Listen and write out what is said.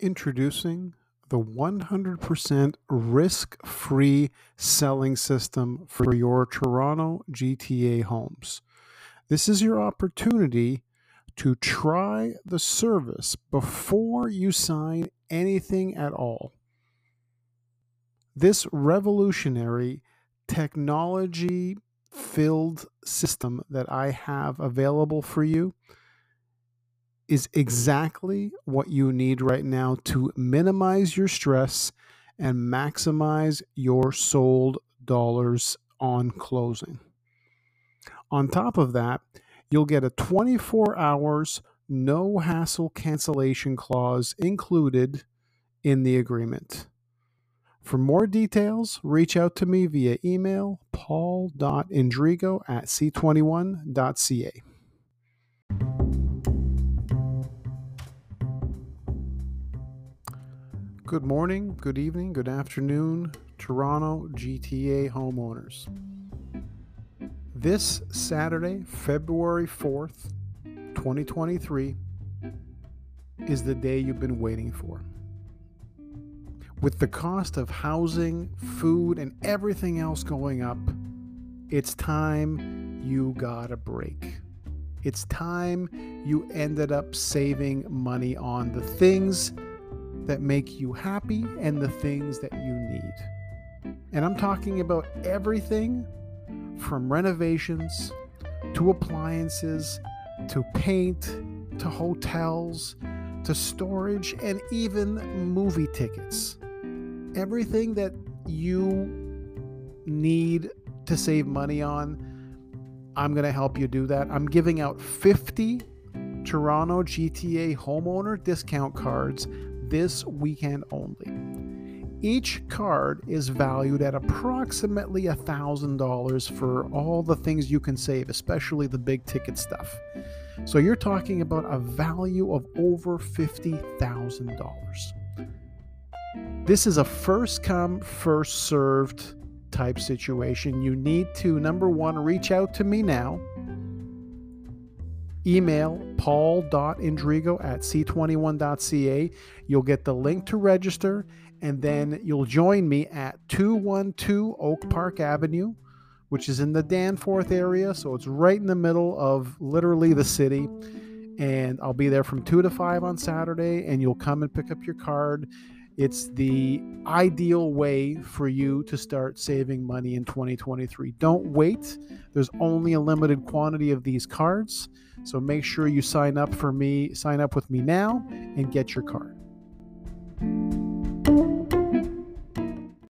Introducing the 100% risk free selling system for your Toronto GTA homes. This is your opportunity to try the service before you sign anything at all. This revolutionary technology filled system that I have available for you is exactly what you need right now to minimize your stress and maximize your sold dollars on closing. On top of that, you'll get a 24 hours no hassle cancellation clause included in the agreement. For more details, reach out to me via email paul.indrigo at c21.ca. Good morning, good evening, good afternoon, Toronto GTA homeowners. This Saturday, February 4th, 2023, is the day you've been waiting for. With the cost of housing, food, and everything else going up, it's time you got a break. It's time you ended up saving money on the things that make you happy and the things that you need. And I'm talking about everything from renovations to appliances to paint to hotels to storage and even movie tickets. Everything that you need to save money on, I'm going to help you do that. I'm giving out 50 Toronto GTA homeowner discount cards this weekend only. Each card is valued at approximately $1,000 for all the things you can save, especially the big ticket stuff. So you're talking about a value of over $50,000. This is a first come, first served type situation. You need to, number one, reach out to me now email paul.indrigo at c21.ca. You'll get the link to register, and then you'll join me at 212 Oak Park Avenue, which is in the Danforth area. So it's right in the middle of literally the city. And I'll be there from 2 to 5 on Saturday, and you'll come and pick up your card. It's the ideal way for you to start saving money in 2023. Don't wait. There's only a limited quantity of these cards. So make sure you sign up for me, sign up with me now and get your card.